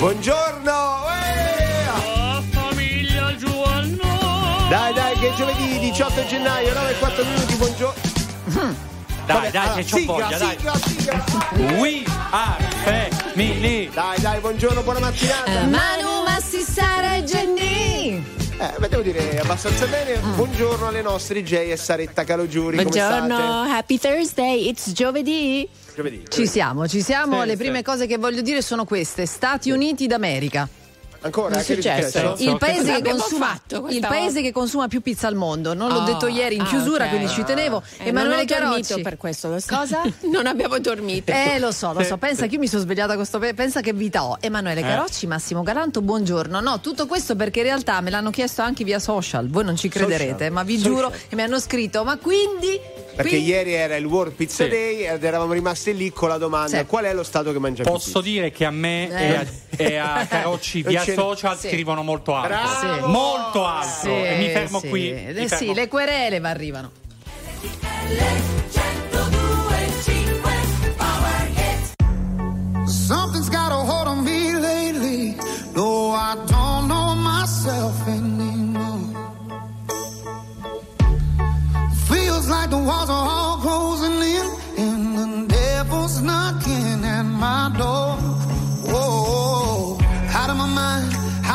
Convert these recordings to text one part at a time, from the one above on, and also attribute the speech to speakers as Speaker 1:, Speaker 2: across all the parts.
Speaker 1: Buongiorno! Eh!
Speaker 2: Oh, famiglia Giovanno!
Speaker 1: Dai, dai, che è giovedì 18 gennaio, 9 e 4 minuti, buongiorno.
Speaker 3: Dai, dai,
Speaker 1: allora,
Speaker 3: che c'ho voglia, dai.
Speaker 1: sigla, sigla.
Speaker 3: We are family.
Speaker 1: Dai, dai, buongiorno, buona mattinata.
Speaker 4: Manu, Massi, Sara.
Speaker 1: Eh, beh, devo dire abbastanza bene. Buongiorno alle nostre J e Saretta Calogiuri. Come
Speaker 4: Buongiorno,
Speaker 1: state?
Speaker 4: happy Thursday, it's giovedì.
Speaker 1: Giovedì.
Speaker 5: Ci siamo, ci siamo.
Speaker 3: Sì,
Speaker 5: Le
Speaker 3: sì.
Speaker 5: prime cose che voglio dire sono queste: Stati Uniti d'America.
Speaker 1: Ancora?
Speaker 4: È
Speaker 1: Che
Speaker 4: successo?
Speaker 5: Il paese, che consuma, il paese che consuma più pizza al mondo. Non l'ho
Speaker 4: Ah,
Speaker 5: detto ieri in
Speaker 4: ah,
Speaker 5: chiusura,
Speaker 4: ok.
Speaker 5: quindi ci tenevo.
Speaker 4: Eh,
Speaker 5: Emanuele
Speaker 4: non ho dormito
Speaker 5: Carocci.
Speaker 4: per questo, lo sai.
Speaker 5: Cosa?
Speaker 4: non abbiamo dormito.
Speaker 5: Eh, lo so, lo so. Pensa che io mi sono svegliata con sto pe- Pensa che vita ho. Emanuele Carocci, Massimo Galanto, buongiorno. No, tutto questo perché in realtà me l'hanno chiesto anche via social. Voi non ci crederete,
Speaker 1: Social.
Speaker 5: ma vi
Speaker 1: Social.
Speaker 5: giuro che mi hanno scritto. Ma quindi.
Speaker 1: Perché
Speaker 5: quindi-
Speaker 1: ieri era il World Pizza
Speaker 3: Sì.
Speaker 1: Day ed eravamo rimasti lì con la domanda:
Speaker 5: Sì.
Speaker 1: qual è lo stato che mangia più
Speaker 3: Posso dire che a me e, a, e a Carocci
Speaker 1: Non
Speaker 3: via
Speaker 1: ce ne-
Speaker 3: social
Speaker 5: Sì.
Speaker 3: scrivono molto alto.
Speaker 1: Bravo!
Speaker 5: Sì.
Speaker 3: Molto alto.
Speaker 5: Sì,
Speaker 3: e mi fermo
Speaker 5: sì.
Speaker 3: qui.
Speaker 5: Eh,
Speaker 3: mi
Speaker 5: sì,
Speaker 3: fermo.
Speaker 5: le querele va arrivano.
Speaker 6: Something's got a hold on me lately. No, I don't know myself anymore. Feels like the walls are all closing in, and the devil's knocking at my door.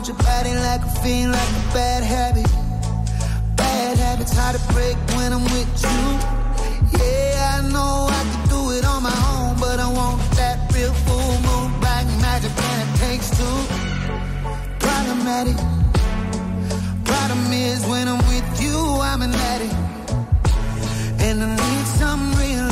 Speaker 6: Want your body like a fiend, like a bad habit. Bad habits hard to break when I'm with you. Yeah, I know I can do it on my own, but I want that real full moon, black magic, and it takes two. Problematic. Problem is, when I'm with you, I'm an addict. And I need some relief.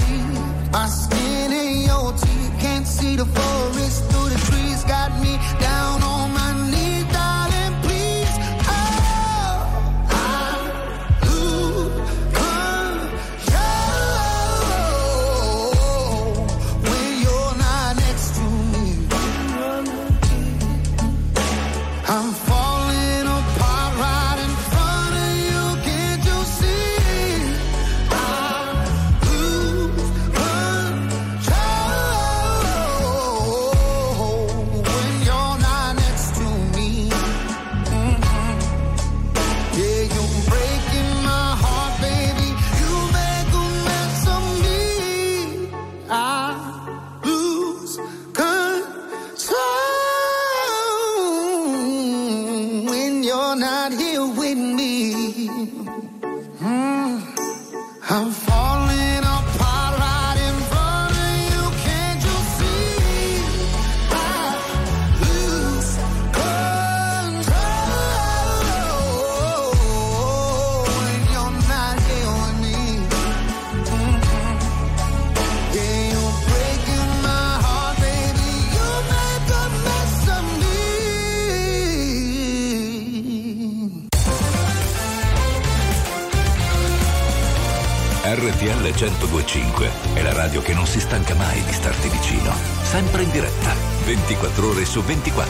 Speaker 7: Su 24.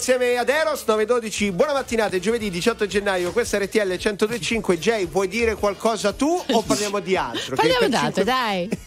Speaker 1: Insieme ad Eros 912 buona mattinata è giovedì 18 gennaio questa è RTL 1025 Jay vuoi dire qualcosa tu o parliamo di altro
Speaker 4: Parliamo d'altro,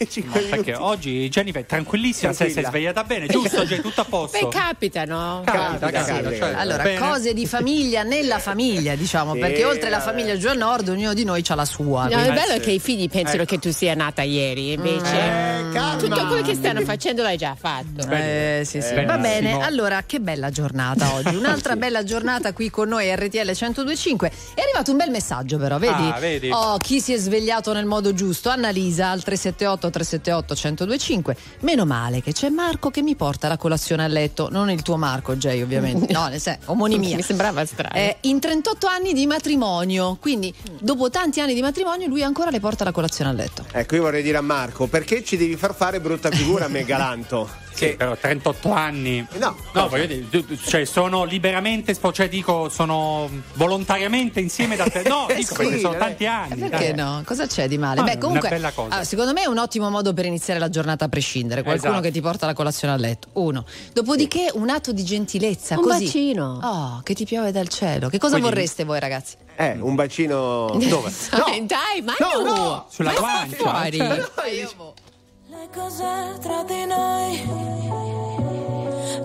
Speaker 1: cinque-
Speaker 4: dai.
Speaker 3: Perché oggi Jennifer è tranquillissima, sei, sei svegliata bene, giusto? C'è tutto a posto.
Speaker 4: Beh, capita, no?
Speaker 3: Capita,
Speaker 1: Capita,
Speaker 3: capita,
Speaker 1: capita.
Speaker 3: cioè,
Speaker 5: Allora,
Speaker 3: bene.
Speaker 5: cose di famiglia nella famiglia, diciamo,
Speaker 1: Sì,
Speaker 5: perché oltre la
Speaker 1: vabbè.
Speaker 5: famiglia giù al nord, ognuno di noi ha la sua.
Speaker 4: No,
Speaker 5: quindi-
Speaker 4: il bello è
Speaker 1: sì.
Speaker 4: che i figli pensano
Speaker 3: Ecco.
Speaker 4: che tu sia nata ieri, invece
Speaker 1: Eh,
Speaker 4: tutto quello che stanno facendo l'hai già fatto.
Speaker 5: Eh, sì, sì.
Speaker 3: Eh,
Speaker 5: Va bene, allora che bella giornata oggi. Un'altra bella giornata qui con noi RTL 1025. È arrivato un bel messaggio, però, vedi?
Speaker 3: Ah, vedi?
Speaker 5: Oh, chi si è svegliato nel modo giusto? Annalisa al 378 378 1025. Meno male che c'è Marco che mi porta la colazione a letto. Non il tuo Marco, Jay, ovviamente. No, nel senso, omonimia.
Speaker 4: Mi sembrava strano.
Speaker 5: Eh, in 38 anni di matrimonio, quindi dopo tanti anni di matrimonio, lui ancora le porta la colazione a letto.
Speaker 1: ecco io vorrei dire a Marco perché ci devi far fare brutta figura a me Galanto
Speaker 3: Sì, però 38 anni.
Speaker 1: No.
Speaker 3: no voglio dire, cioè sono liberamente, cioè dico, sono volontariamente insieme da te. No, dico
Speaker 1: Sì,
Speaker 3: perché sono
Speaker 1: dai.
Speaker 3: tanti anni.
Speaker 5: Perché
Speaker 3: dai.
Speaker 5: no? Cosa c'è di male?
Speaker 3: Ah,
Speaker 5: Beh,
Speaker 3: una
Speaker 5: comunque,
Speaker 3: bella cosa.
Speaker 5: allora, secondo me è un ottimo modo per iniziare la giornata a prescindere. Qualcuno
Speaker 3: Esatto.
Speaker 5: che ti porta la colazione a letto. Uno. Dopodiché un atto di gentilezza.
Speaker 4: Un
Speaker 5: così.
Speaker 4: bacino.
Speaker 5: Oh, che ti piove dal cielo. Che cosa
Speaker 3: Quindi-
Speaker 5: vorreste voi, ragazzi?
Speaker 1: eh un bacino dove?
Speaker 4: Dai, dai, ma
Speaker 1: No,
Speaker 4: no!
Speaker 1: no.
Speaker 3: Sulla guancia.
Speaker 4: fuori.
Speaker 8: Le cose tra di noi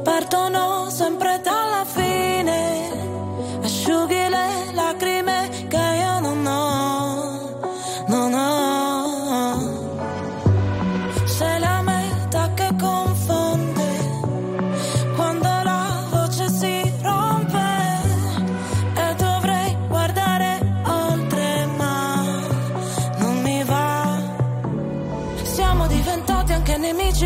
Speaker 8: partono sempre dalla fine. Asciughi le lacrime che io non ho.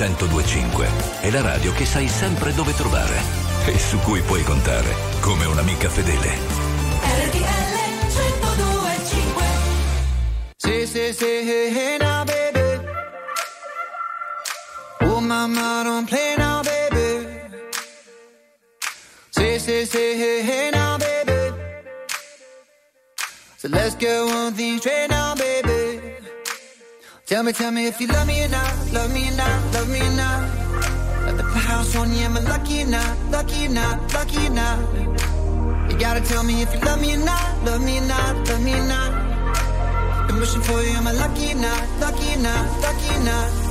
Speaker 7: 1025 è la radio che sai sempre dove trovare e su cui puoi contare come un'amica fedele.
Speaker 9: RTL 1025
Speaker 10: Say, say, say, hey, hey now, baby. Oh, mama, don't play now, baby. Say, say, say, hey, hey now, baby. So let's get one thing straight now, baby. Tell me, tell me if you love me or not, love me or not, love me or not. At the house on you, am I lucky or not, lucky or not, lucky or not? You gotta tell me if you love me or not, love me or not, love me or not. Been wishing for you, am I lucky or not, lucky or not, lucky or not?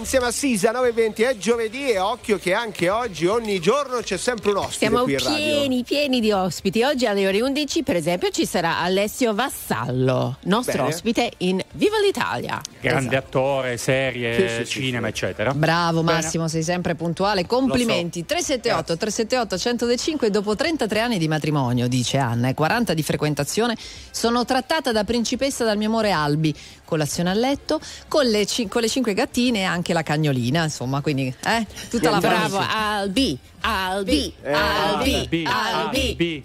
Speaker 1: Insieme a Sisa 920 è giovedì e occhio che anche oggi, ogni giorno c'è sempre un ospite
Speaker 4: Siamo
Speaker 1: qui in radio.
Speaker 4: pieni, pieni di ospiti. Oggi alle ore 11, per esempio, ci sarà Alessio Vassallo, nostro
Speaker 3: Bene.
Speaker 4: ospite in Viva l'Italia.
Speaker 3: Grande attore, serie,
Speaker 5: Sì, sì, sì,
Speaker 3: cinema, eccetera.
Speaker 5: Bravo
Speaker 3: Bene.
Speaker 5: Massimo, sei sempre puntuale. Complimenti. 378 378 105 dopo 33 anni di matrimonio, dice Anna, e 40 di frequentazione, sono trattata da principessa dal mio amore Albi. Colazione a letto, con le, ci- con le cinque gattine e anche la cagnolina, insomma, quindi eh, tutta la
Speaker 4: Bravo,
Speaker 5: famiglia.
Speaker 4: Albi, Albi, Albi,
Speaker 3: Albi,
Speaker 4: Albi.
Speaker 3: Albi.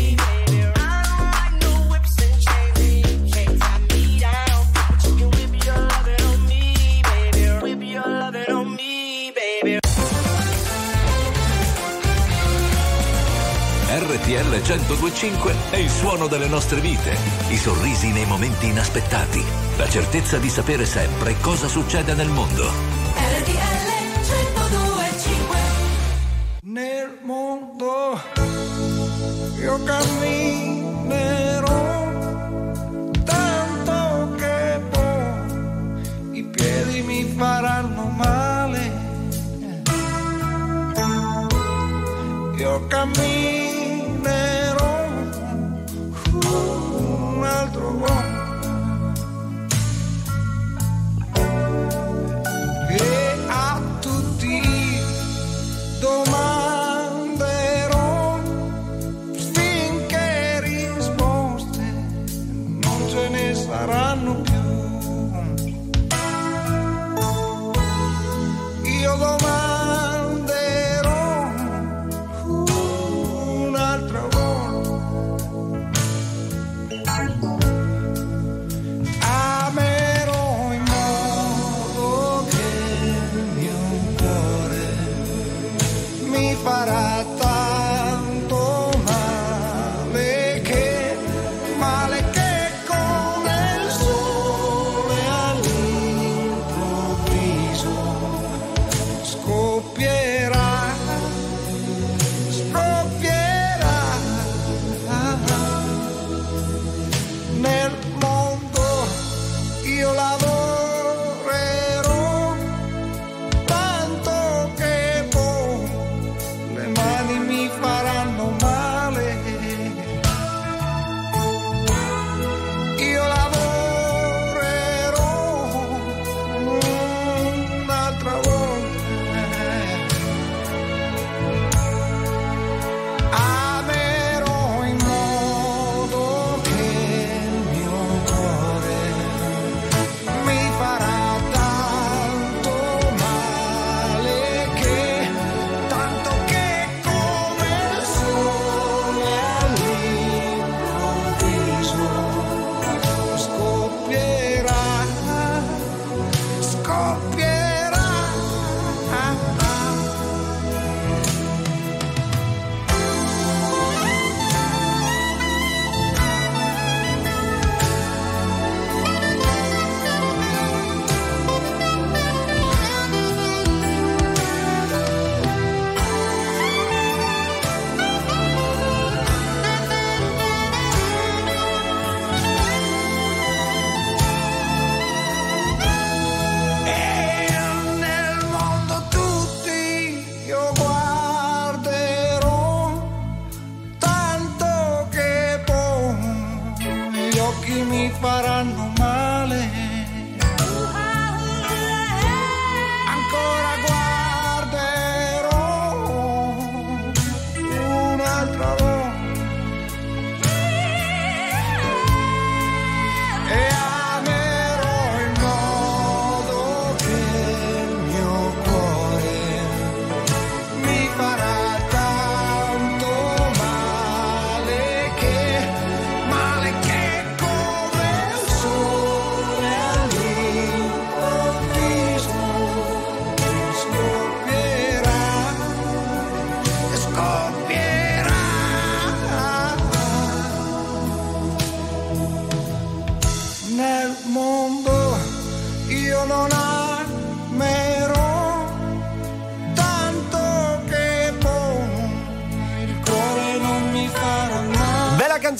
Speaker 7: RTL 1025 è il suono delle nostre vite, i sorrisi nei momenti inaspettati, la certezza di sapere sempre cosa succede nel mondo.
Speaker 9: RTL 1025
Speaker 6: Nel mondo io camminerò tanto che poi i piedi mi faranno male. Io camminerò un altro po'.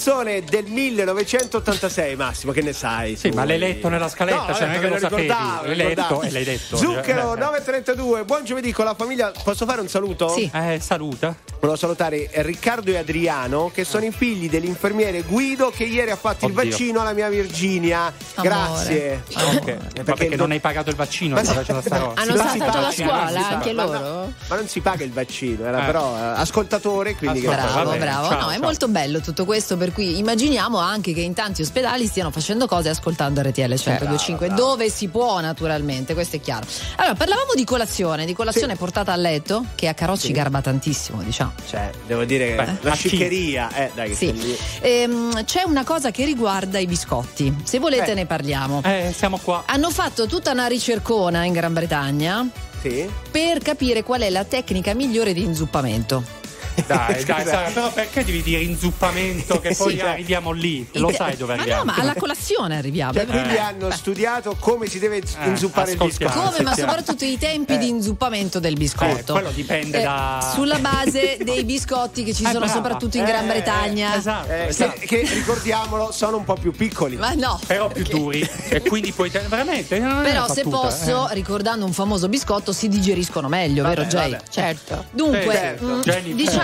Speaker 1: Canzone del 1986, Massimo, che ne sai?
Speaker 3: Sì,
Speaker 1: tu?
Speaker 3: ma l'hai letto nella scaletta,
Speaker 1: No,
Speaker 3: cioè non è che lo sapevi.
Speaker 1: ricordavo,
Speaker 3: L'hai
Speaker 1: ricordavo.
Speaker 3: letto e l'hai detto.
Speaker 1: Zucchero
Speaker 3: Eh,
Speaker 1: 932, buon giovedì con la famiglia. Posso fare un saluto?
Speaker 5: Sì.
Speaker 3: Eh, saluta.
Speaker 1: Volevo salutare Riccardo e Adriano, che sono i figli dell'infermiere Guido che ieri ha fatto il
Speaker 3: Oddio.
Speaker 1: vaccino alla mia Virginia. Grazie.
Speaker 3: Ok, eh, ma perché non hai pagato il vaccino,
Speaker 1: Ma.
Speaker 4: Hanno
Speaker 1: Non si
Speaker 4: saltato la
Speaker 1: non
Speaker 4: scuola anche
Speaker 1: Ma
Speaker 4: loro?
Speaker 1: no, ma non si paga il vaccino, era
Speaker 3: Eh.
Speaker 1: però eh, ascoltatore, quindi
Speaker 3: Ascolta,
Speaker 5: Bravo, bravo.
Speaker 3: ciao,
Speaker 5: no, è
Speaker 3: ciao.
Speaker 5: molto bello tutto questo, per cui immaginiamo anche che in tanti ospedali stiano facendo cose ascoltando RTL 1025, dove si può naturalmente, questo è chiaro. Allora, parlavamo di colazione, di colazione portata a letto, che a Carocci garba tantissimo, diciamo.
Speaker 1: Cioè, devo dire che
Speaker 3: Beh,
Speaker 1: la sciccheria, eh, dai, che
Speaker 5: Sì. Ehm, c'è una cosa che riguarda i biscotti. Se volete
Speaker 1: Eh.
Speaker 5: ne parliamo.
Speaker 3: Eh, siamo qua.
Speaker 5: Hanno fatto tutta una ricercona in Gran Bretagna
Speaker 1: Sì?
Speaker 5: per capire qual è la tecnica migliore di inzuppamento.
Speaker 3: Dai, dai. Sara, però perché devi dire inzuppamento che poi
Speaker 5: Sì.
Speaker 3: arriviamo lì? Lo
Speaker 5: Ite-
Speaker 3: sai dove
Speaker 5: ma
Speaker 3: arriviamo?
Speaker 5: no, ma alla colazione arriviamo.
Speaker 1: Cioè, quindi
Speaker 3: Eh.
Speaker 1: hanno studiato come si deve inzuppare il biscotto.
Speaker 5: Come, ma soprattutto i tempi di inzuppamento del biscotto.
Speaker 3: Eh, quello dipende
Speaker 5: Eh,
Speaker 3: da-
Speaker 5: Sulla base dei biscotti che ci
Speaker 3: Eh,
Speaker 5: sono
Speaker 3: brava.
Speaker 5: soprattutto in Gran
Speaker 1: Eh,
Speaker 5: Bretagna.
Speaker 3: Esatto,
Speaker 1: Eh,
Speaker 3: esatto.
Speaker 1: che, che, ricordiamolo, sono un po' più piccoli.
Speaker 5: Ma no.
Speaker 3: Però più
Speaker 5: perché-
Speaker 3: duri e quindi puoi te- veramente
Speaker 5: Però se
Speaker 3: battuta,
Speaker 5: posso,
Speaker 3: eh.
Speaker 5: ricordando un famoso biscotto, si digeriscono meglio, vero Jay? Certo. Dunque,
Speaker 1: Certo.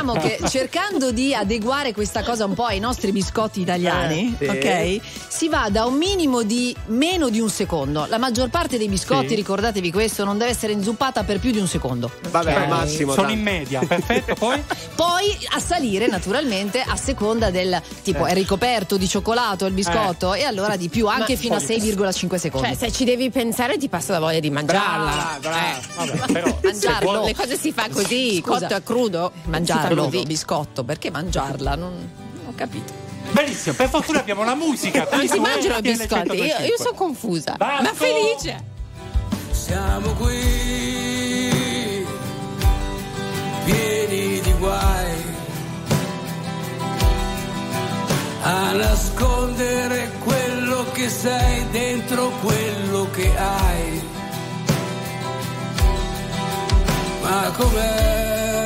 Speaker 5: Diciamo che cercando di adeguare questa cosa un po' ai nostri biscotti italiani,
Speaker 1: Eh, sì.
Speaker 5: ok? Si va da un minimo di meno di un secondo. La maggior parte dei biscotti,
Speaker 3: Sì.
Speaker 5: ricordatevi questo, non deve essere inzuppata per più di un secondo.
Speaker 1: Vabbè,
Speaker 3: Eh,
Speaker 1: Massimo.
Speaker 3: sono
Speaker 1: dai.
Speaker 3: in media, perfetto. Poi
Speaker 5: Poi a salire naturalmente a seconda del tipo è ricoperto di cioccolato il biscotto e allora di più anche
Speaker 4: Ma-
Speaker 5: fino a 6,5 secondi.
Speaker 4: Cioè, se ci devi pensare, ti passa la voglia di mangiarla.
Speaker 1: Brava, brava.
Speaker 4: Eh.
Speaker 3: vabbè, però
Speaker 5: Mangiarlo.
Speaker 4: Le cose si fa così,
Speaker 5: Scusa.
Speaker 4: cotto a crudo.
Speaker 5: mangiarlo
Speaker 4: Fa così.
Speaker 5: biscotto, perché mangiarla? Non, non ho capito.
Speaker 3: benissimo, per fortuna abbiamo la musica. Quindi
Speaker 4: si mangiano i
Speaker 3: RTL
Speaker 4: biscotti. Io, io
Speaker 3: 125.
Speaker 4: sono confusa.
Speaker 3: Vasco!
Speaker 4: Ma felice.
Speaker 11: Siamo qui, pieni di guai, a nascondere quello che sei dentro quello che hai. Ma com'è?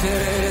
Speaker 12: querer.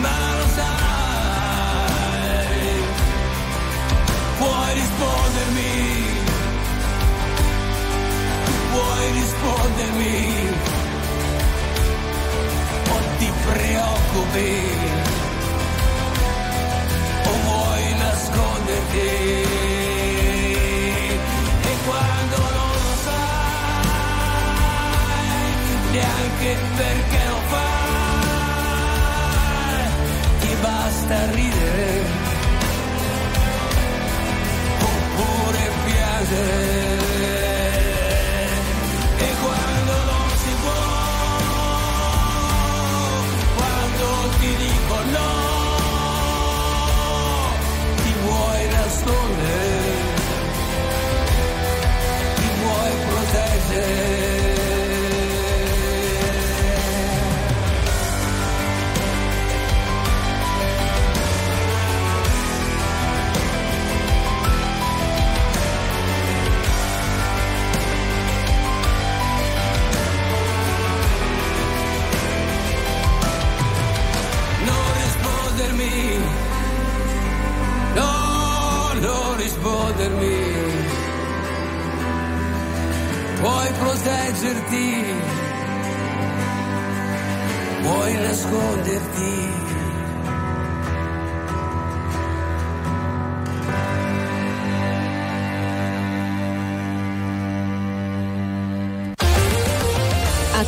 Speaker 12: sai, sai, puoi rispondermi, puoi rispondermi, o ti preoccupi, o vuoi nasconderti. basta ridere oppure piangere.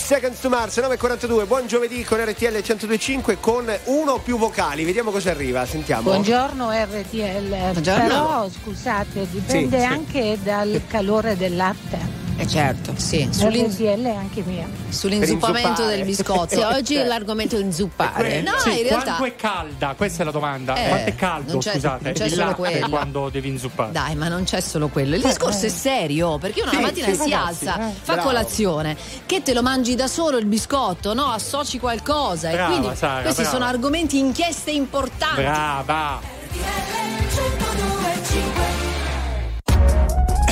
Speaker 1: Seconds to Mars 9.42 Buon giovedì con RTL 102.5 con uno o più vocali Vediamo cosa arriva, sentiamo
Speaker 13: Buongiorno RTL,
Speaker 5: Buongiorno.
Speaker 13: però scusate, dipende
Speaker 1: Sì, sì.
Speaker 13: anche dal calore del latte.
Speaker 5: Eh certo, sì. Sull'in-
Speaker 13: RTL è anche mia.
Speaker 5: sull'inzuppamento del biscotto.
Speaker 4: Sì, oggi l'argomento è inzuppare.
Speaker 5: No,
Speaker 3: Sì,
Speaker 5: in realtà.
Speaker 3: quanto è calda? Questa è la domanda.
Speaker 5: Eh,
Speaker 3: quanto è caldo,
Speaker 5: non c'è-
Speaker 3: scusate,
Speaker 5: non c'è
Speaker 3: il
Speaker 5: solo
Speaker 3: latte
Speaker 5: quello.
Speaker 3: quando devi inzuppare?
Speaker 5: Dai, ma non c'è solo quello. Il discorso è serio, perché uno
Speaker 1: Sì,
Speaker 5: mattina
Speaker 1: sì,
Speaker 5: si
Speaker 1: ragazzi,
Speaker 5: alza,
Speaker 1: eh,
Speaker 5: fa
Speaker 1: bravo.
Speaker 5: colazione, che te lo mangi da solo il biscotto, no? Associ qualcosa.
Speaker 3: Brava,
Speaker 5: e quindi
Speaker 3: Sara,
Speaker 5: questi
Speaker 3: brava.
Speaker 5: sono argomenti, inchieste importanti.
Speaker 3: Brava!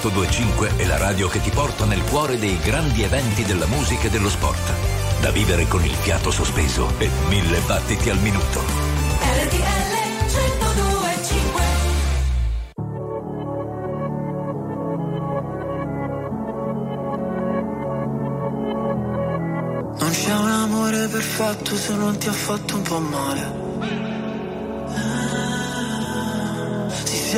Speaker 7: 1025 è la radio che ti porta nel cuore dei grandi eventi della musica e dello sport. Da vivere con il fiato sospeso e mille battiti al minuto.
Speaker 9: RTL 1025
Speaker 14: Non c'è un amore perfetto se non ti ha fatto un po' male.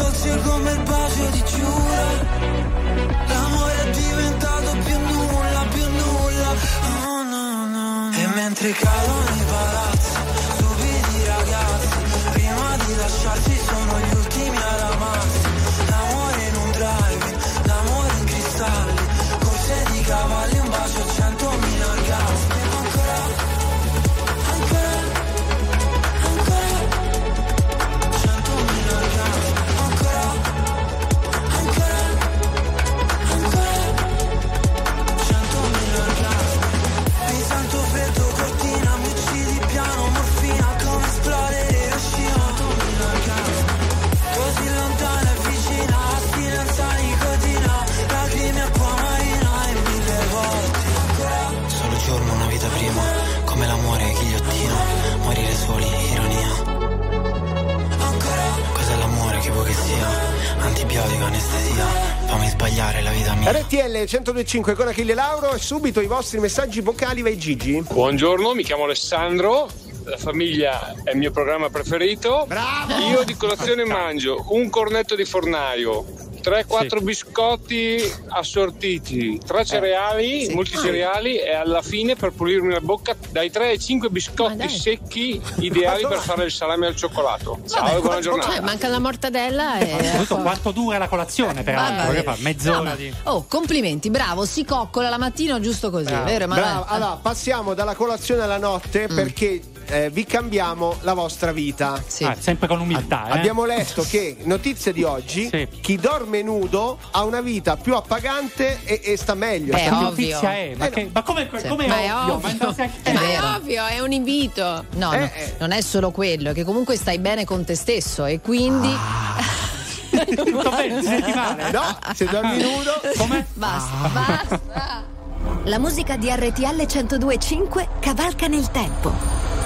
Speaker 14: dolce come il bacio di Giura. L'amore è diventato più nulla, più nulla. Oh no, no E mentre cadono
Speaker 15: sbagliare la vita mia.
Speaker 1: RTL 1025 con Achille Lauro e subito i vostri messaggi vocali vai Gigi.
Speaker 16: Buongiorno, mi chiamo Alessandro. La famiglia è il mio programma preferito.
Speaker 1: Bravo!
Speaker 16: Io di colazione mangio un cornetto di fornaio, 3-4 biscotti assortiti, 3 cereali,
Speaker 1: sì.
Speaker 16: multicereali e alla fine per pulirmi la bocca dai 3 ai 5 biscotti secchi ideali per fare il salame al cioccolato. Ciao e buona giornata.
Speaker 4: Cioè, manca la mortadella e.
Speaker 3: Soprattutto quanto dura la colazione, peraltro?
Speaker 5: Vabbè.
Speaker 3: Fa? Mezz'ora
Speaker 5: No,
Speaker 3: di.
Speaker 5: Oh, complimenti, bravo, si coccola la mattina giusto così,
Speaker 1: Bravo.
Speaker 5: vero? Emanuele?
Speaker 1: Bravo. Allora, passiamo dalla colazione alla notte
Speaker 5: Mm.
Speaker 1: perché eh, vi cambiamo la vostra vita.
Speaker 3: Ah, sempre con umiltà, eh?
Speaker 1: Abbiamo letto che, notizia di oggi, chi dorme nudo ha una vita più appagante e, e sta meglio.
Speaker 4: Beh,
Speaker 1: sta
Speaker 4: ovvio.
Speaker 3: Notizia è, ma, che- ma come,
Speaker 1: Sì.
Speaker 3: come
Speaker 4: Ma è
Speaker 3: ovvio?
Speaker 4: ovvio.
Speaker 3: Ma
Speaker 4: Eh, ma è ovvio, è un invito.
Speaker 5: No,
Speaker 1: Eh,
Speaker 5: no,
Speaker 1: eh.
Speaker 5: non è solo quello, è che comunque stai bene con te stesso e quindi.
Speaker 3: Tutto bene, ti senti male?
Speaker 1: No, se dormi nudo.
Speaker 3: Come?
Speaker 5: Basta, basta.
Speaker 17: La musica di RTL 1025 cavalca nel tempo.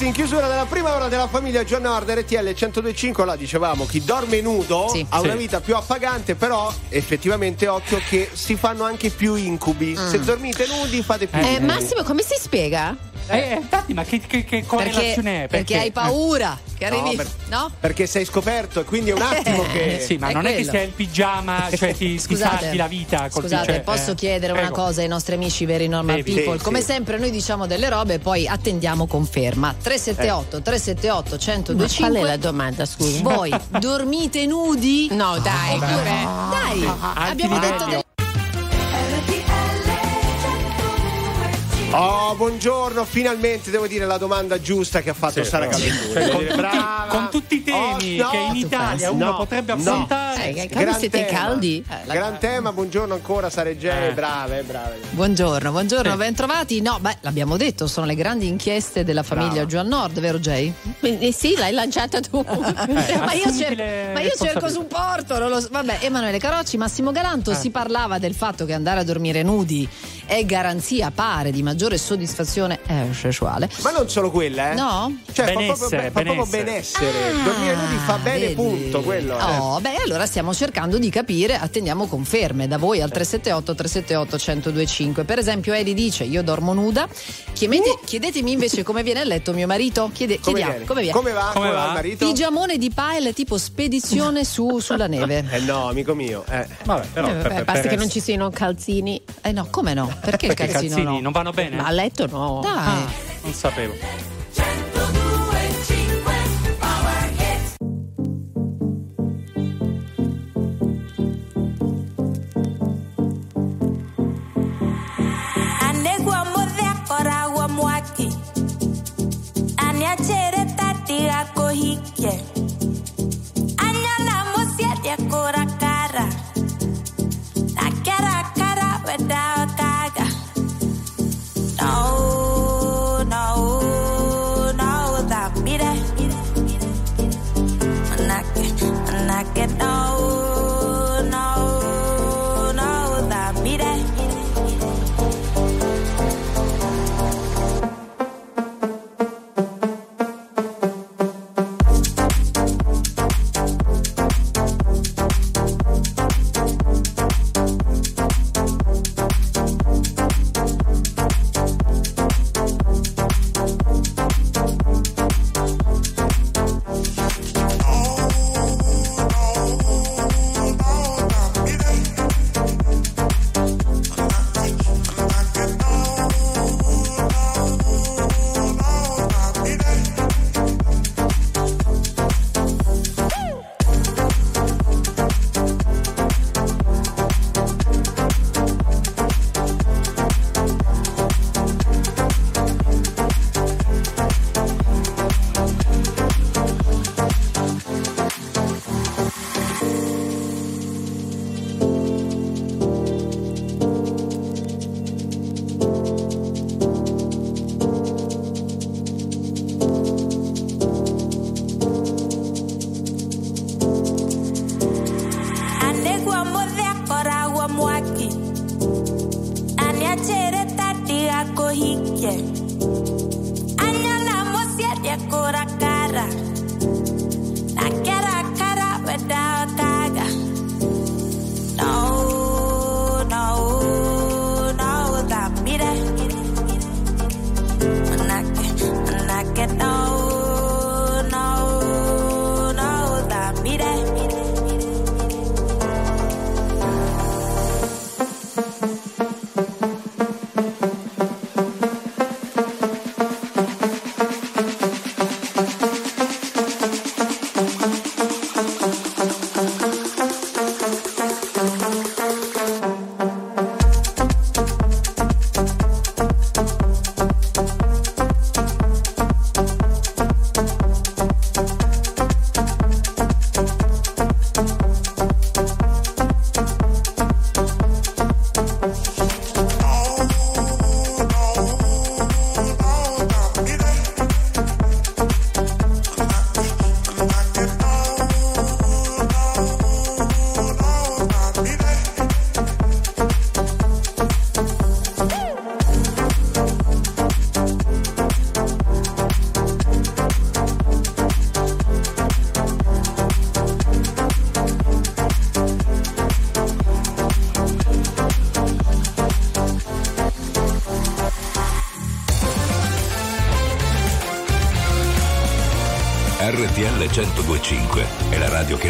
Speaker 1: Nancy in chiusura della prima ora della famiglia John Nord RTL 1025 là dicevamo chi dorme nudo
Speaker 5: Sì.
Speaker 1: ha una vita più appagante però effettivamente occhio che si fanno anche più incubi
Speaker 5: Mm.
Speaker 1: se dormite nudi fate più
Speaker 4: Eh,
Speaker 1: incubi
Speaker 4: Massimo, come si spiega?
Speaker 3: Eh, infatti, ma che, che, che
Speaker 5: Perché,
Speaker 3: correlazione è?
Speaker 5: perché hai paura che arrivi.
Speaker 1: per-
Speaker 5: No?
Speaker 1: perché sei scoperto e quindi è un attimo che
Speaker 3: Eh, sì, ma
Speaker 5: È
Speaker 3: non è che
Speaker 5: quello.
Speaker 3: sei il pigiama, cioè ti, ti
Speaker 5: Scusate,
Speaker 3: salti la vita. così,
Speaker 5: scusate,
Speaker 3: cioè,
Speaker 5: posso
Speaker 3: eh,
Speaker 5: chiedere una
Speaker 3: prego.
Speaker 5: cosa ai nostri amici veri normal
Speaker 3: Devi.
Speaker 5: people?
Speaker 1: Sì,
Speaker 5: Come
Speaker 1: sì.
Speaker 5: sempre noi diciamo delle robe e poi attendiamo conferma. 378 378
Speaker 4: Ma qual è
Speaker 5: 1025
Speaker 4: la domanda, scusa?
Speaker 5: Voi dormite nudi?
Speaker 4: No, dai.
Speaker 5: Oppure- Dai, abbiamo detto delle
Speaker 1: oh buongiorno finalmente devo dire la domanda giusta che ha fatto
Speaker 3: Sì,
Speaker 1: Sara. Cavellini
Speaker 3: Cioè, con con tutti i temi
Speaker 1: Oh, no.
Speaker 3: che in Italia uno
Speaker 1: No,
Speaker 3: potrebbe
Speaker 1: no.
Speaker 3: affrontare.
Speaker 4: Eh, caldi
Speaker 1: Gran
Speaker 4: siete
Speaker 1: tema.
Speaker 4: caldi?
Speaker 5: Eh, la-
Speaker 1: gran tema buongiorno ancora Sara e Gei
Speaker 3: Eh.
Speaker 1: brave brave
Speaker 5: Buongiorno, buongiorno, ben trovati. No, beh, l'abbiamo detto, sono le grandi inchieste della famiglia
Speaker 1: Brava.
Speaker 5: Joan Nord, vero Jay?
Speaker 4: Eh, sì, l'hai lanciata tu.
Speaker 5: ma io,
Speaker 3: assumiti
Speaker 5: cer-
Speaker 3: le
Speaker 5: ma io cerco
Speaker 3: responsabilità.
Speaker 5: supporto, non lo so. Vabbè, Emanuele Carocci, Massimo Galanto, si parlava del fatto che andare a dormire nudi è garanzia, pare, di maggiore soddisfazione eh, sessuale.
Speaker 1: ma non solo quella eh
Speaker 5: No?
Speaker 1: cioè fa
Speaker 3: Benessere,
Speaker 1: proprio, be- fa proprio
Speaker 3: benessere.
Speaker 1: benessere dormire nudi fa bene
Speaker 5: Ah, Vedi?
Speaker 1: punto quello eh.
Speaker 5: Oh, beh, allora stiamo cercando di capire, attendiamo conferme da voi al 378 378 1025. Per esempio, Eli dice: Io dormo nuda. Chiedete- chiedetemi invece come viene a letto mio marito. Chiede-
Speaker 1: Uh! come,
Speaker 5: chiediamo
Speaker 1: viene?
Speaker 5: come viene.
Speaker 1: come va
Speaker 3: Come va?
Speaker 1: il marito
Speaker 5: Pigiamone di pile tipo spedizione su, sulla neve.
Speaker 1: eh no amico mio eh.
Speaker 3: Vabbè, però,
Speaker 4: Eh,
Speaker 3: per-
Speaker 4: vabbè,
Speaker 3: per-
Speaker 4: basta
Speaker 3: per
Speaker 4: che non ci siano calzini.
Speaker 5: Eh no, come no? Perché
Speaker 3: Perché i
Speaker 5: calzino
Speaker 3: calzini
Speaker 5: no?
Speaker 3: non vanno bene?
Speaker 4: Ma a letto no.
Speaker 5: Dai.
Speaker 3: Ah, non sapevo.
Speaker 9: Aniachere tati ako hike Anyala musiedia kora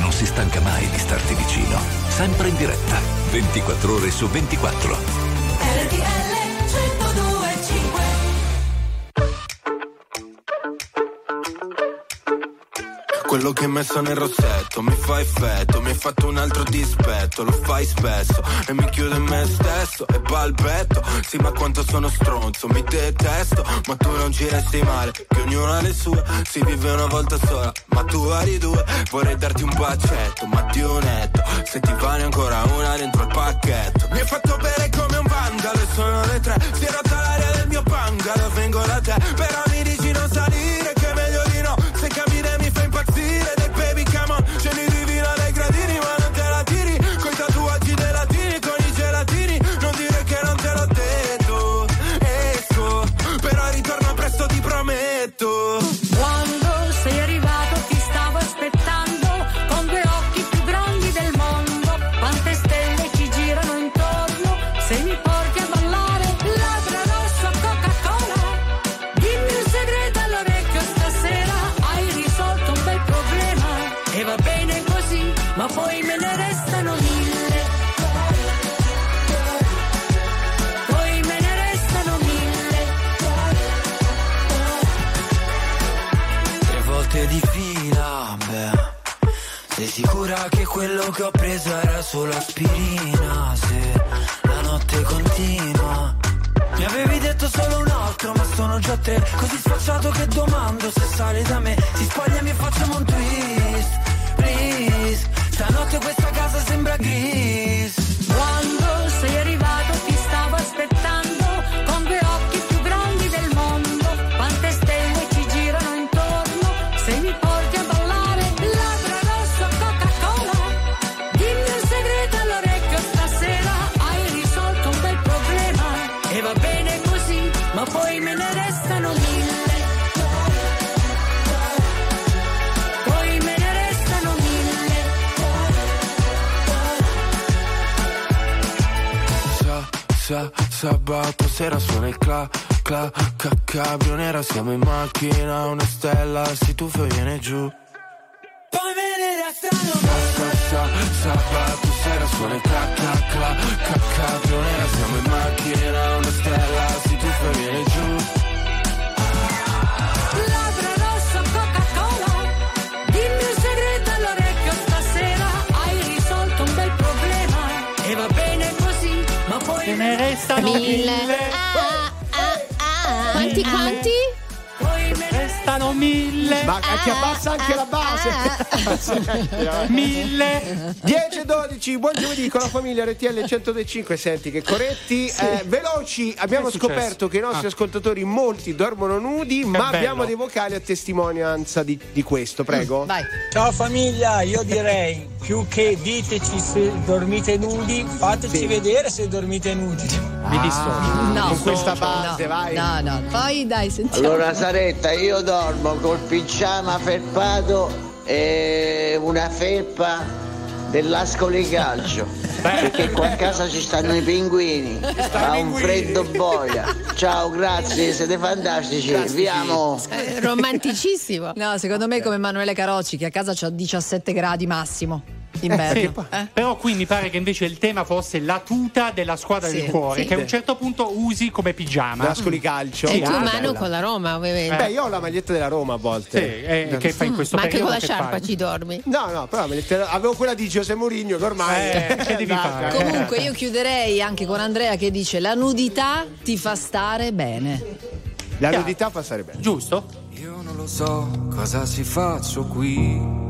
Speaker 7: non si stanca mai di starti vicino. Sempre in diretta, 24 ore su 24.
Speaker 9: RTL 1025
Speaker 18: Quello che hai messo nel rossetto mi fa effetto, mi hai fatto un altro dispetto, lo fai spesso e mi chiudo in me stesso e balbetto. Sì, ma quanto sono stronzo, mi detesto, ma tu non ci resti male, che ognuno le sue, si vive una volta sola, ma tu hai due, vorrei darti un bacetto, ma di netto, se ti vale ancora una dentro il pacchetto. Mi hai fatto bere come un vandalo sono le tre, si è rotta l'aria del mio bungalow, vengo da te, però mi dici non salire,
Speaker 15: solo aspirina?
Speaker 18: Sabato sera suona il cla, cla, ca, cabrio nera, siamo in macchina, una stella, si tuffa e viene giù.
Speaker 9: Poi me ne restano
Speaker 18: Sa, sa, sabato sera suona il cla, cla, cla, ca, cabrio nera, siamo in macchina, una stella, si tuffa e viene giù.
Speaker 3: Ne restano
Speaker 4: Mille.
Speaker 3: mille.
Speaker 4: Ah, ah, ah. Quanti, quanti?
Speaker 19: Poi me ne
Speaker 3: Restano mille.
Speaker 1: Ma che abbassa anche la base.
Speaker 3: Mille.
Speaker 1: 10 e 12, buon giovedì con la famiglia RTL 105. Senti che corretti, eh, veloci. Abbiamo
Speaker 3: Che
Speaker 1: scoperto che i nostri
Speaker 3: Ah.
Speaker 1: ascoltatori molti dormono nudi, ma
Speaker 3: bello.
Speaker 1: abbiamo dei vocali a testimonianza di, di questo. Prego.
Speaker 5: Vai.
Speaker 20: Ciao famiglia, io direi più che diteci se dormite nudi, fateci vedere se dormite nudi.
Speaker 3: Mi dissocio.
Speaker 5: No,
Speaker 1: con questa
Speaker 5: no,
Speaker 1: base, vai.
Speaker 5: No, no, poi dai, sentiamo.
Speaker 21: Allora Saretta, io dormo col pigiama felpato e una felpa dell'ascoli calcio. Perché qua a casa ci stanno i pinguini. Fa un freddo boia. Ciao, grazie, siete fantastici. Vi amo.
Speaker 4: Romanticissimo.
Speaker 5: No, secondo me è come Emanuele Carocci che a casa c'ha 17 gradi massimo d'inverno.
Speaker 3: Sì. Però qui mi pare che invece il tema fosse la tuta della squadra
Speaker 5: Sì,
Speaker 3: del cuore,
Speaker 5: sì.
Speaker 3: che a un certo punto usi come pigiama.
Speaker 1: Nascoli calcio.
Speaker 4: E tu
Speaker 3: ah,
Speaker 4: mano
Speaker 1: bella.
Speaker 4: con la Roma, ovviamente.
Speaker 1: Beh, io ho la maglietta della Roma a volte.
Speaker 3: Sì, eh, che fai in questo
Speaker 4: Ma anche con la sciarpa
Speaker 3: fai?
Speaker 4: ci dormi.
Speaker 1: No, no, però avevo quella di Giuseppe Mourinho che ormai
Speaker 3: Eh, che devi fare?
Speaker 5: Comunque io chiuderei anche con Andrea che dice la nudità ti fa stare bene.
Speaker 1: La nudità fa stare bene.
Speaker 3: Giusto?
Speaker 11: Io non lo so cosa ci faccio qui.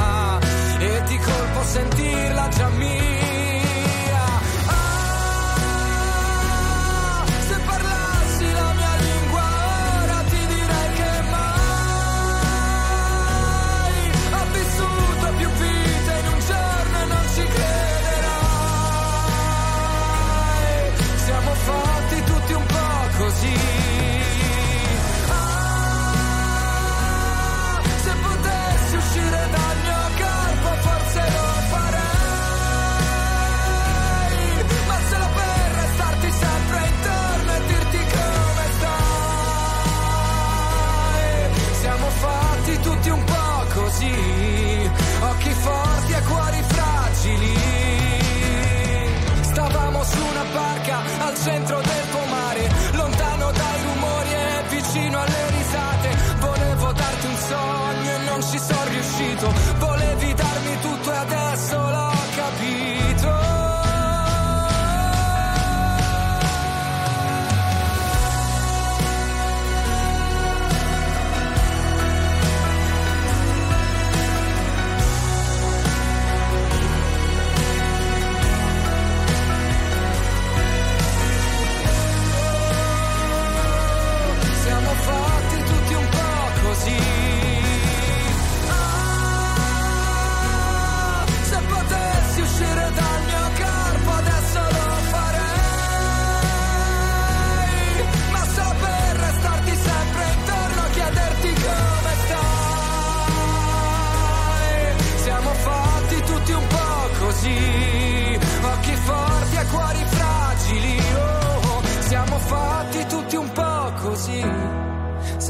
Speaker 11: sentirla già mia. Barca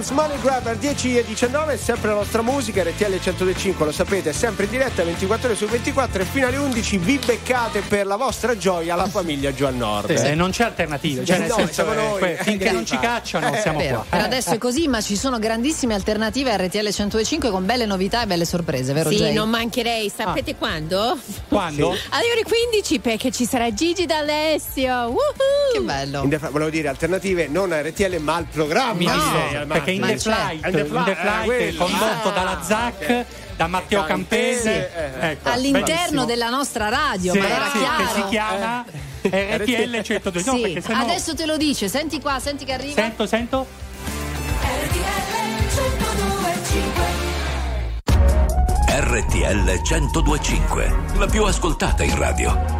Speaker 1: Tantrums, Money Grabber 10 e 19, sempre la nostra musica, RTL 105, lo sapete, è sempre in diretta 24 ore su 24 e fino alle 11 vi beccate per la vostra gioia la famiglia Joan Nord.
Speaker 3: Sì, non c'è alternativa, cioè nel
Speaker 1: No,
Speaker 3: senso,
Speaker 1: siamo
Speaker 3: eh, finché
Speaker 1: Eh,
Speaker 3: non ci cacciano
Speaker 1: eh,
Speaker 3: siamo
Speaker 5: Vero.
Speaker 3: qua.
Speaker 5: Per adesso è così, ma ci sono grandissime alternative a RTL 105 con belle novità e belle sorprese, vero
Speaker 4: Sì,
Speaker 5: Jay?
Speaker 4: non mancherei, sapete quando?
Speaker 3: Quando?
Speaker 4: Alle ore 15 perché ci sarà Gigi D'Alessio. Woohoo!
Speaker 5: Che bello.
Speaker 1: The- volevo dire alternative non a RTL ma al programma.
Speaker 3: Mi
Speaker 1: No,
Speaker 3: direi, perché in. The Flight,
Speaker 1: In the Flight,
Speaker 3: The
Speaker 1: eh,
Speaker 3: Flight, condotto
Speaker 1: Ah,
Speaker 3: dalla ZAC, da Matteo Campese,
Speaker 1: eh,
Speaker 3: ecco,
Speaker 5: All'interno
Speaker 3: bellissimo.
Speaker 5: della nostra radio,
Speaker 3: Sì,
Speaker 5: ma era
Speaker 3: sì,
Speaker 5: chiaro.
Speaker 3: che si chiama RTL 102. No,
Speaker 5: Sì,
Speaker 3: sennò
Speaker 5: adesso te lo dice, senti qua, senti che arriva.
Speaker 3: sento, sento.
Speaker 22: RTL 1025, la più ascoltata in radio.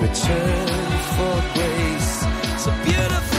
Speaker 23: return for grace. A beautiful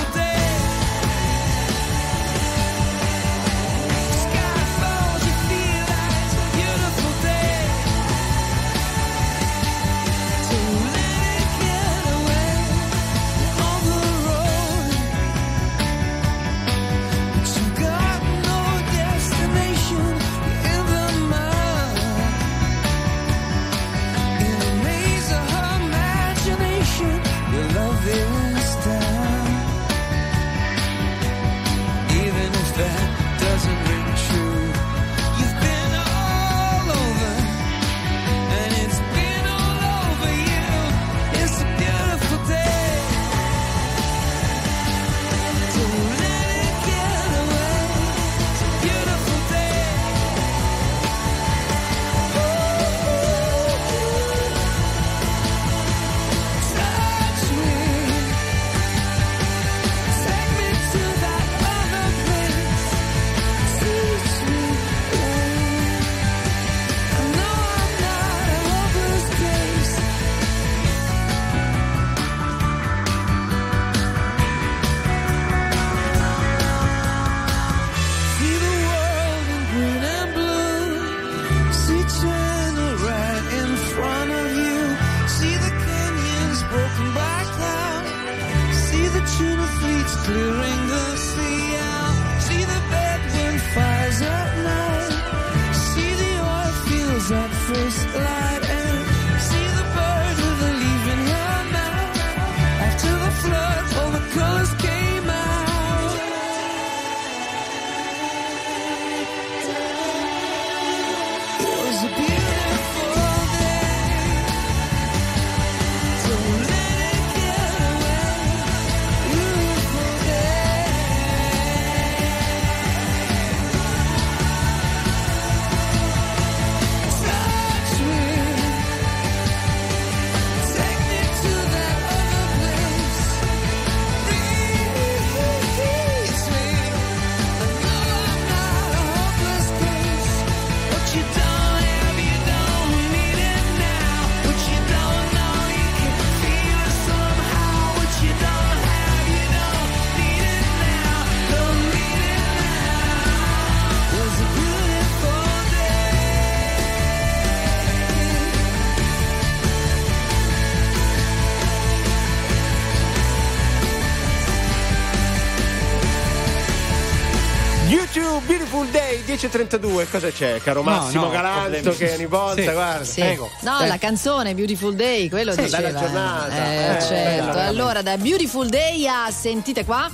Speaker 1: 11.32, cosa c'è, caro Massimo
Speaker 3: no,
Speaker 1: no,
Speaker 3: Galanto?
Speaker 1: Che ogni volta,
Speaker 3: sì.
Speaker 1: guarda,
Speaker 5: sì.
Speaker 1: prego.
Speaker 5: No,
Speaker 1: eh.
Speaker 5: la canzone Beautiful Day, quello
Speaker 1: sì,
Speaker 5: diceva.
Speaker 1: Bella giornata.
Speaker 5: Eh,
Speaker 1: eh
Speaker 5: certo.
Speaker 1: Bella,
Speaker 5: allora, da Beautiful Day a sentite qua.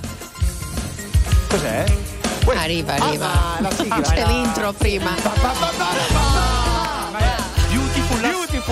Speaker 1: Cos'è?
Speaker 5: Arriva, arriva.
Speaker 1: Ah, ah la sigla,
Speaker 5: C'è eh. l'intro prima.
Speaker 3: Ba, ba,
Speaker 1: ba,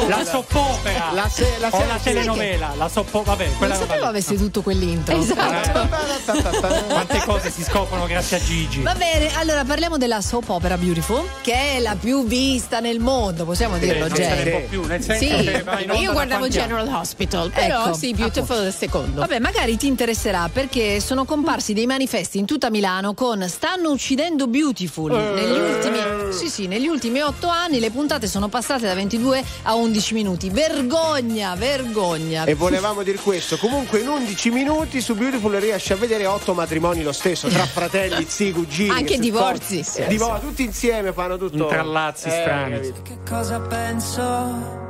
Speaker 3: la soppopera.
Speaker 1: La se- la
Speaker 3: o
Speaker 1: se-
Speaker 3: la telenovela, la soppo, vabbè, quella
Speaker 5: Non sapevo
Speaker 3: lì.
Speaker 5: avesse tutto quell'intro.
Speaker 3: Eh, quante cose si scoprono grazie a Gigi.
Speaker 5: Va bene, allora parliamo della soap opera Beautiful, che è la più vista nel mondo, possiamo dirlo,
Speaker 3: può più, nel senso
Speaker 4: Sì,
Speaker 3: che
Speaker 4: io
Speaker 3: da
Speaker 4: guardavo? General Hospital, però
Speaker 5: Ecco,
Speaker 4: sì, Beautiful è il secondo.
Speaker 5: Vabbè, magari ti interesserà perché sono comparsi dei manifesti in tutta Milano con Stanno uccidendo Beautiful. Negli ultimi Sì, sì, negli ultimi otto anni le puntate sono passate da 22 a 11 minuti. Vergogna, vergogna.
Speaker 1: E volevamo dire questo. Comunque in 11 minuti su Beautiful riesce a vedere otto matrimoni lo stesso, tra fratelli, zii, cugini.
Speaker 5: Anche divorzi.
Speaker 1: Eh, divor- tutti insieme fanno tutto.
Speaker 3: Intrallazzi strani.
Speaker 1: capito?
Speaker 24: Che cosa penso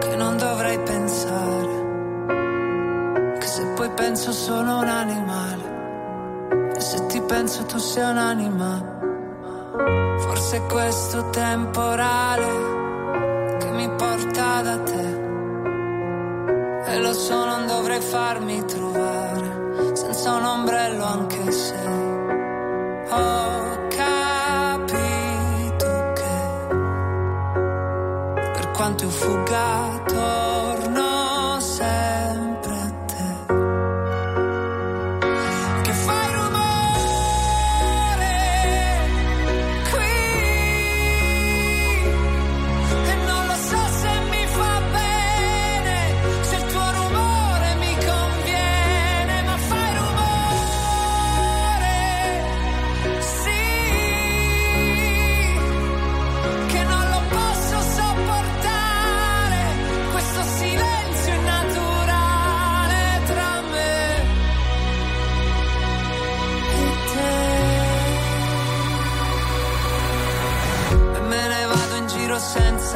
Speaker 24: che non dovrei pensare? Che se poi penso sono un animale e se ti penso tu sei un'anima. Forse è questo temporale mi porta da te. E lo so, non dovrei farmi trovare senza un ombrello anche se ho capito che per quanto io fugga torno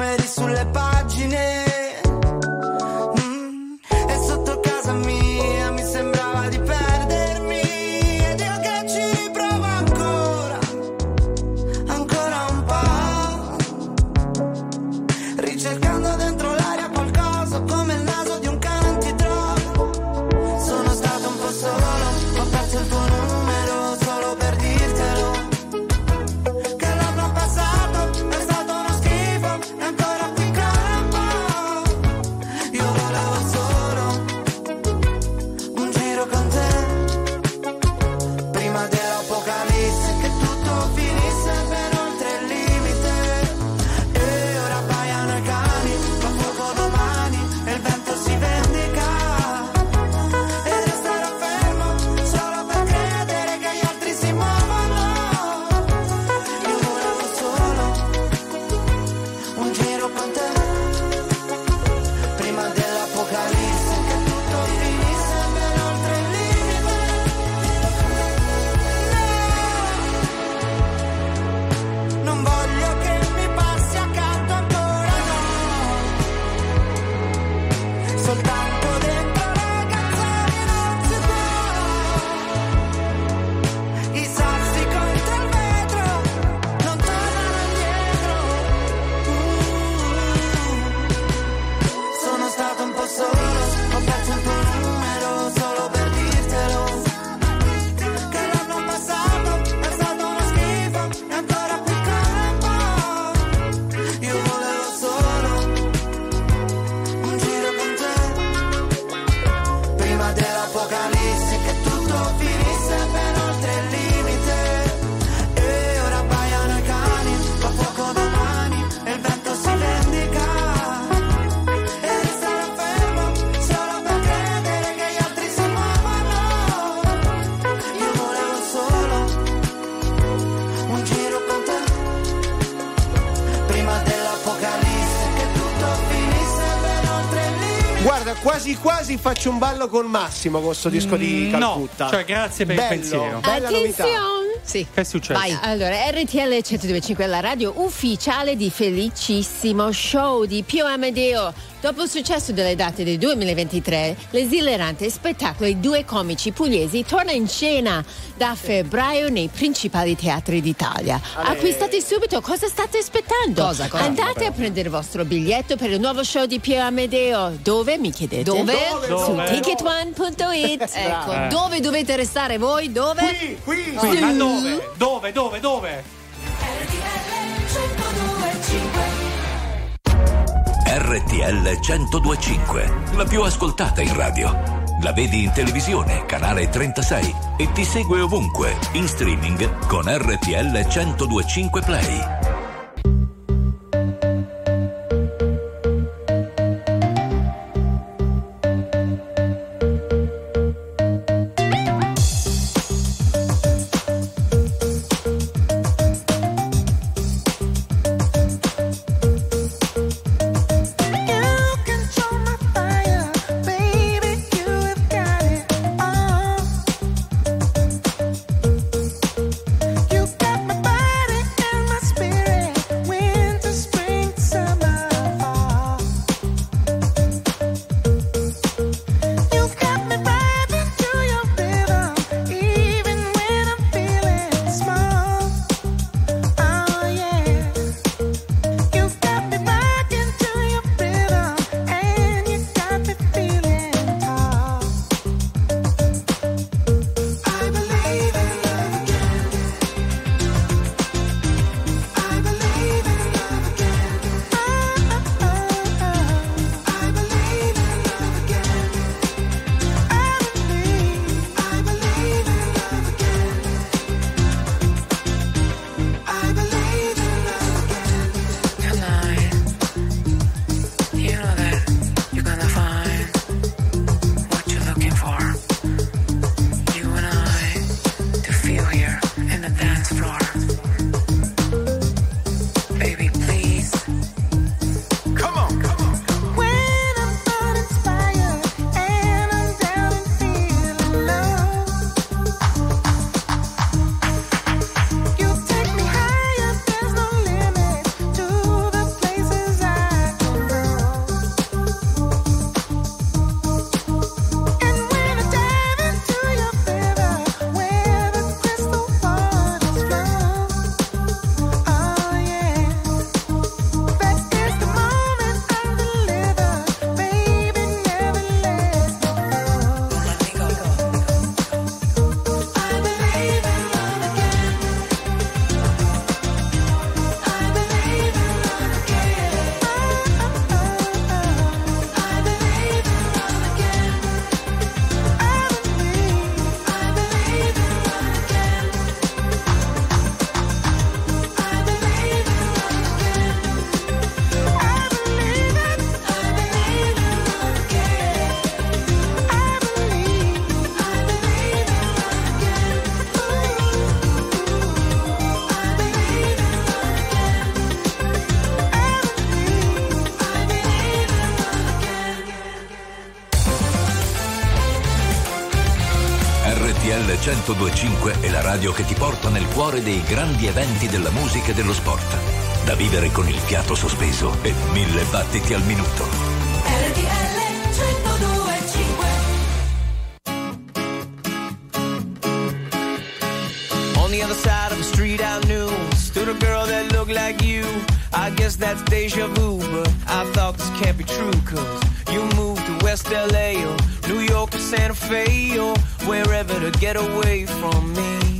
Speaker 24: me
Speaker 22: dice faccio un ballo con Massimo con sto disco di
Speaker 3: Mm, no,
Speaker 22: Calcutta.
Speaker 3: cioè, grazie per il
Speaker 22: Bello,
Speaker 3: pensiero.
Speaker 22: Bella novità.
Speaker 4: Attenzione!
Speaker 5: Sì.
Speaker 3: Che è successo?
Speaker 4: Allora, RTL 1025 è la radio ufficiale di Felicissimo Show di Pio Amedeo. Dopo il successo delle date del 2023, l'esilerante spettacolo I due comici pugliesi torna in scena da febbraio nei principali teatri d'Italia.
Speaker 5: Ale.
Speaker 4: Acquistate subito, cosa state aspettando?
Speaker 5: Cosa, cosa?
Speaker 4: Andate a prendere il vostro biglietto per il nuovo show di Pio Amedeo. Dove mi chiedete?
Speaker 5: Dove?
Speaker 4: Su
Speaker 5: Dove?
Speaker 4: ticketone.it.
Speaker 5: Ecco,
Speaker 3: Eh.
Speaker 5: dove dovete restare voi? Dove?
Speaker 22: Qui, qui.
Speaker 3: Sì, ma dove? Dove? Dove? Dove?
Speaker 7: RTL 1025, la più ascoltata in radio. La vedi in televisione, canale 36 e ti segue ovunque, in streaming con RTL 1025 Play. 1025 è la radio che ti porta nel cuore dei grandi eventi della musica e dello sport. Da vivere con il fiato sospeso e mille battiti al minuto.
Speaker 9: RTL 1025
Speaker 25: On the other side of the street I knew stood a girl that looked like you. I guess that's deja vu, but I thought this can't be true, cause you moved to West LA or oh. New York or Santa Fe or wherever to get away from me.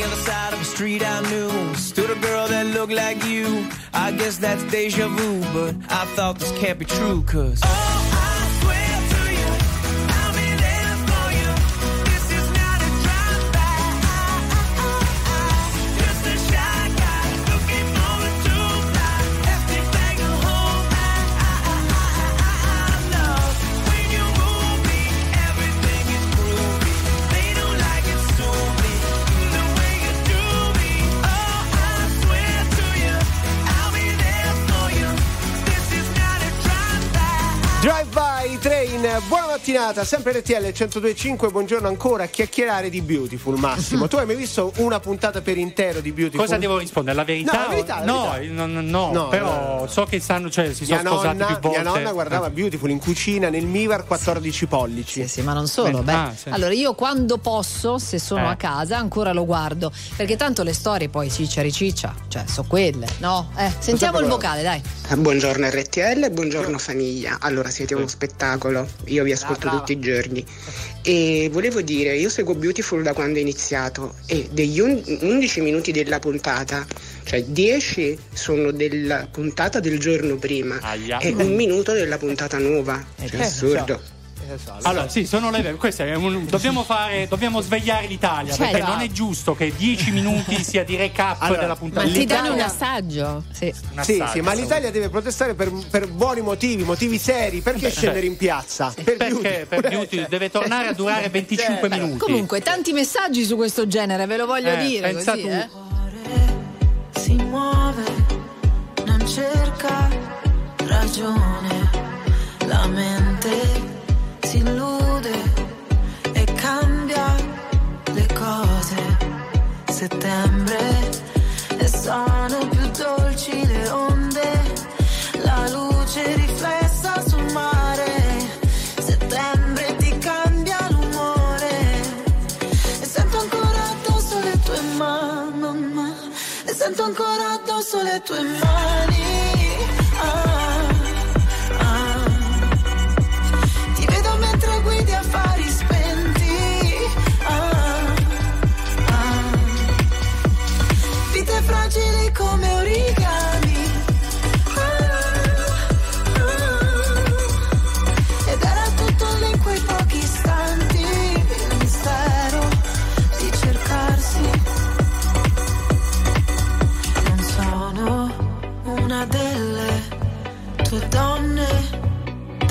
Speaker 25: The other side of the street I knew stood a girl that looked like you. I guess that's deja vu, but I thought this can't be true, cause.
Speaker 1: Oh, Drive mattinata, sempre RTL 1025, buongiorno ancora a chiacchierare di Beautiful Massimo. tu hai mai visto una puntata per intero di Beautiful?
Speaker 3: Cosa devo rispondere? La verità?
Speaker 1: No, la verità, la
Speaker 3: no,
Speaker 1: verità.
Speaker 3: no, no, no,
Speaker 1: No,
Speaker 3: però
Speaker 1: no.
Speaker 3: so che stanno, cioè, si sono
Speaker 1: Mia
Speaker 3: sposati
Speaker 1: nonna,
Speaker 3: più volte.
Speaker 1: mia nonna guardava
Speaker 3: Eh.
Speaker 1: Beautiful in cucina nel Mivar 14 pollici.
Speaker 5: Sì, sì, ma non solo.
Speaker 3: Eh,
Speaker 5: beh.
Speaker 3: ah, sì.
Speaker 5: Allora, io quando posso, se sono
Speaker 3: Eh.
Speaker 5: a casa, ancora lo guardo. Perché tanto le storie poi ciccia riciccia, cioè, so quelle, no? Eh, sentiamo il vocale, dai.
Speaker 26: Buongiorno RTL, buongiorno famiglia. Allora siete uno spettacolo, io vi ascolto
Speaker 1: brava.
Speaker 26: tutti i giorni. E volevo dire, io seguo Beautiful da quando è iniziato e degli un- 11 minuti della puntata, cioè 10 sono della puntata del giorno prima
Speaker 3: Aia.
Speaker 26: e un minuto della puntata nuova. Cioè,
Speaker 1: Eh,
Speaker 26: assurdo.
Speaker 3: Allora, sì, sono le questo è un- dobbiamo fare dobbiamo svegliare l'Italia
Speaker 4: Cioè,
Speaker 3: perché
Speaker 4: no.
Speaker 3: non è giusto che 10 minuti sia di recap
Speaker 1: Allora,
Speaker 3: della puntata.
Speaker 4: Ma ti danno un assaggio?
Speaker 5: Sì.
Speaker 3: Un
Speaker 1: Sì,
Speaker 3: assaggio.
Speaker 1: sì, ma l'Italia deve protestare per, per buoni motivi, motivi seri. Perché scendere in piazza? Per
Speaker 3: perché per Beauty deve tornare a durare 25
Speaker 1: Cioè,
Speaker 3: minuti.
Speaker 5: Comunque, tanti messaggi su questo genere, ve lo voglio
Speaker 3: Eh,
Speaker 5: dire.
Speaker 3: pensa
Speaker 5: Così,
Speaker 3: tu.
Speaker 5: eh.
Speaker 9: si muove, non cerca ragione, la mente si e cambia le cose. Settembre e sono più dolci le onde, la luce riflessa sul mare. Settembre ti cambia l'umore e sento ancora addosso le tue mani. E sento ancora addosso le tue mani.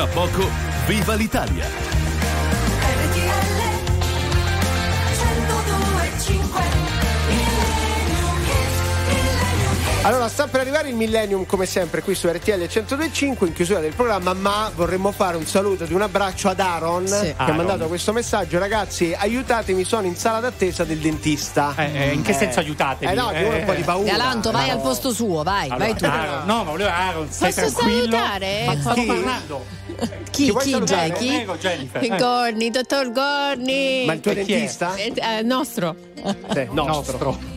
Speaker 27: Tra poco viva l'Italia!
Speaker 9: RTL 102.5
Speaker 1: Allora, sta per arrivare il Millennium come sempre qui su RTL 102.5 in chiusura del programma, ma vorremmo fare un saluto ed un abbraccio ad Aaron che ha
Speaker 3: Aaron.
Speaker 1: mandato questo messaggio. Ragazzi, aiutatemi, sono in sala d'attesa del dentista.
Speaker 3: Eh, eh, in che senso aiutatemi?
Speaker 1: Eh no, che uno ha un po' di paura.
Speaker 5: Galanto, vai
Speaker 1: No.
Speaker 5: al posto suo, vai,
Speaker 3: Allora,
Speaker 5: vai tu.
Speaker 3: Aaron, no, ma volevo Aaron, stai
Speaker 4: Posso
Speaker 3: tranquillo.
Speaker 4: salutare?
Speaker 3: Ma sto
Speaker 1: Chi?
Speaker 3: parlando.
Speaker 5: Chi, chi? Jackie?
Speaker 3: Prego, Jennifer. Eh.
Speaker 4: Gorni, dottor Gorni.
Speaker 1: Ma il tuo
Speaker 3: chi è?
Speaker 1: dentista?
Speaker 4: Eh, eh, nostro.
Speaker 1: Sì, nostro.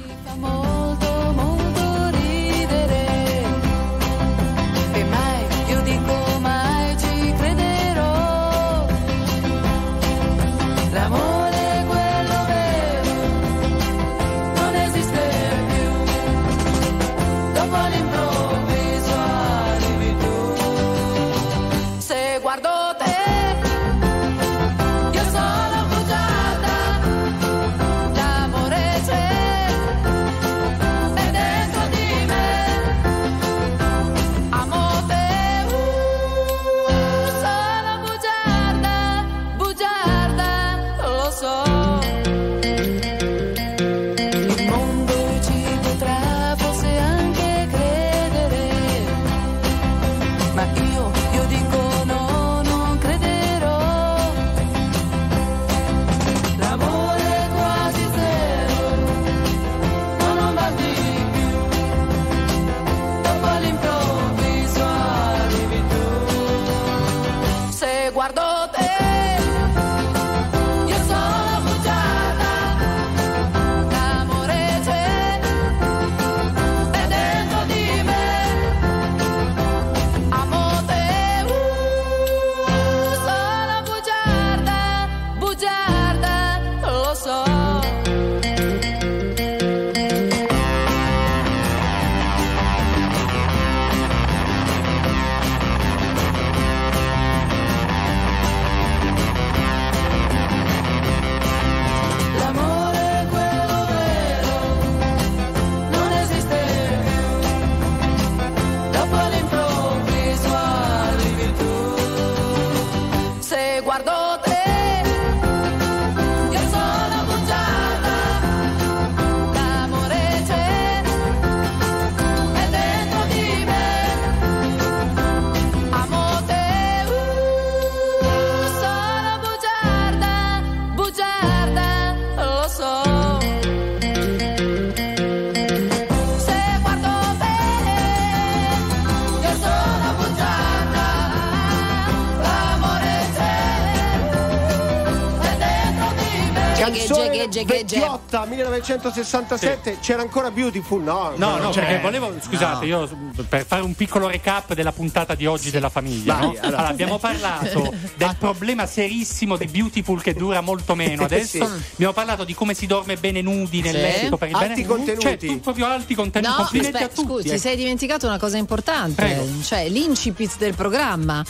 Speaker 5: Geghe.
Speaker 1: vecchiotta 1967 c'era ancora Beautiful no
Speaker 3: No, no, perché volevo, scusate, io per fare un piccolo recap della puntata di oggi della famiglia,
Speaker 1: Vai,
Speaker 3: no?
Speaker 1: allora.
Speaker 3: Allora, abbiamo parlato del problema serissimo di Beautiful che dura molto meno. Adesso
Speaker 1: Sì.
Speaker 3: abbiamo parlato di come si dorme bene nudi nel
Speaker 5: Sì.
Speaker 3: letto per il
Speaker 1: Alti
Speaker 3: bene.
Speaker 1: contenuti.
Speaker 3: Cioè, tu proprio alti contenuti.
Speaker 5: No,
Speaker 3: Complimenti
Speaker 5: aspetta,
Speaker 3: a tutti.
Speaker 5: scusi, ti
Speaker 3: eh.
Speaker 5: sei dimenticato una cosa importante,
Speaker 3: Prego.
Speaker 5: cioè l'incipit del programma.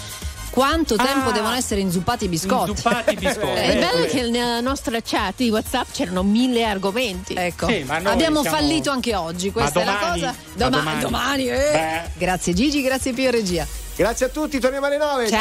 Speaker 5: Quanto tempo
Speaker 3: Ah.
Speaker 5: devono essere inzuppati i biscotti?
Speaker 3: Inzuppati i biscotti.
Speaker 4: Eh,
Speaker 3: Eh,
Speaker 4: bello è
Speaker 3: questo.
Speaker 4: che nella nostra chat di WhatsApp c'erano mille argomenti.
Speaker 5: Ecco,
Speaker 3: Sì,
Speaker 5: abbiamo
Speaker 3: siamo-
Speaker 5: fallito anche oggi. Questa è la cosa.
Speaker 3: Ma
Speaker 5: Doma-
Speaker 3: domani?
Speaker 5: domani, eh. Grazie Gigi, grazie Pio Regia.
Speaker 1: grazie a tutti torniamo alle 9
Speaker 5: Ciao.